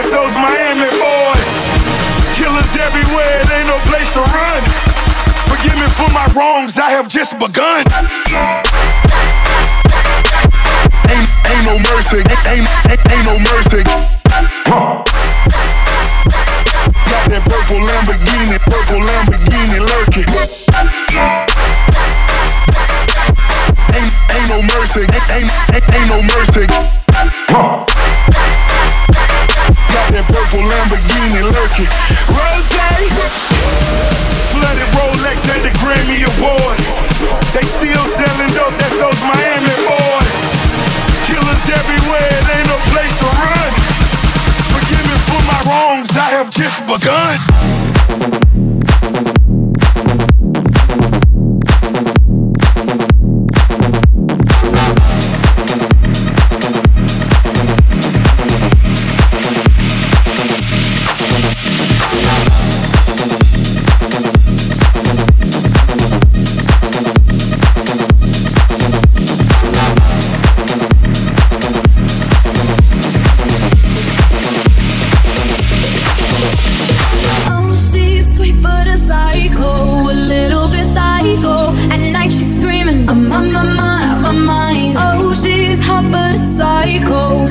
That's those Miami boys. Killers everywhere, it ain't no place to run. Forgive me for my wrongs, I have just begun. Ain't, ain't no mercy, ain't, ain't, ain't no mercy. Huh. Got that purple Lamborghini, purple Lamborghini lurking. Ain't, ain't no mercy, ain't, ain't, ain't, no mercy. Huh. Just begun.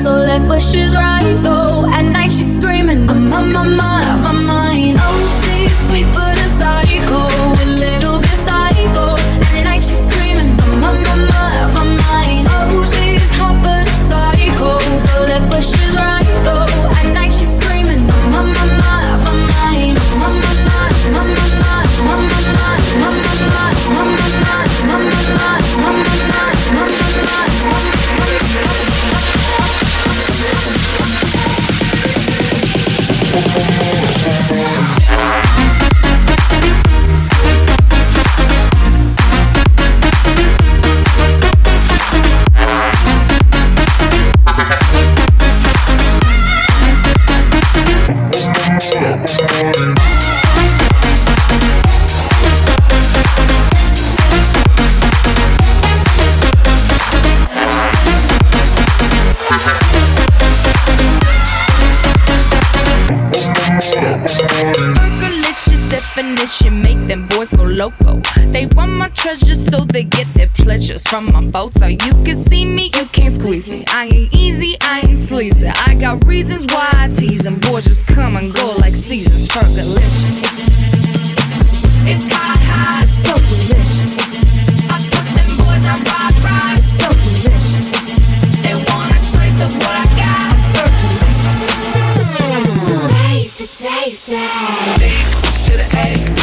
so left, but she's right though. get their pleasures from my boat. So you can see me, you can't squeeze me. I ain't easy, I ain't sleazy. I got reasons why I tease them. Boys just come and go like seasons. Fergalicious. It's hot, hot, so delicious. I put them boys on ride, ride, so delicious. They want a taste of what I got. Fergalicious. Taste taste it. To the A.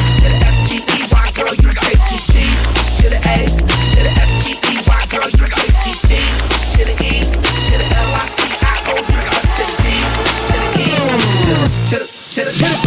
to the top.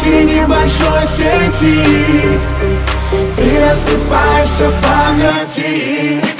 сети, небольшой сети. Ты рассыпаешься в памяти.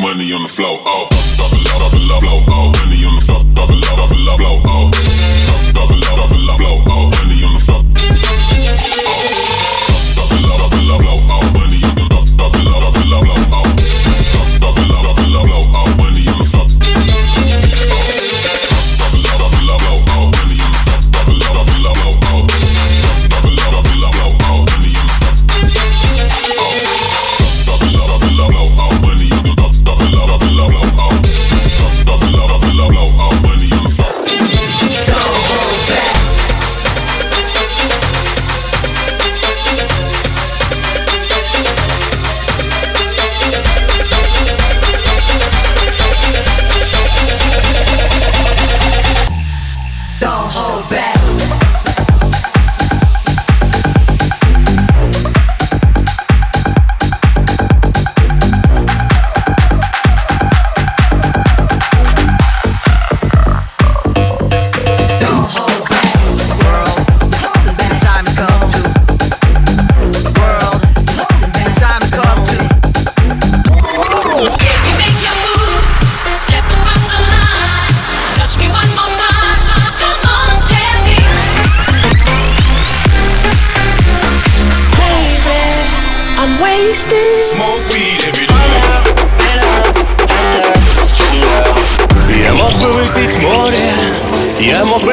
Money on the flow. Oh, double, it double, drop blow. Oh, money on the flow. double, it double, drop blow. Oh, double, it blow. Oh, money on the flow.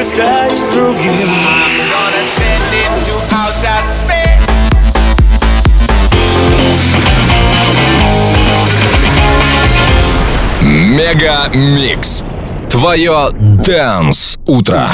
стать другим Мега Микс. Твое дэнс утро.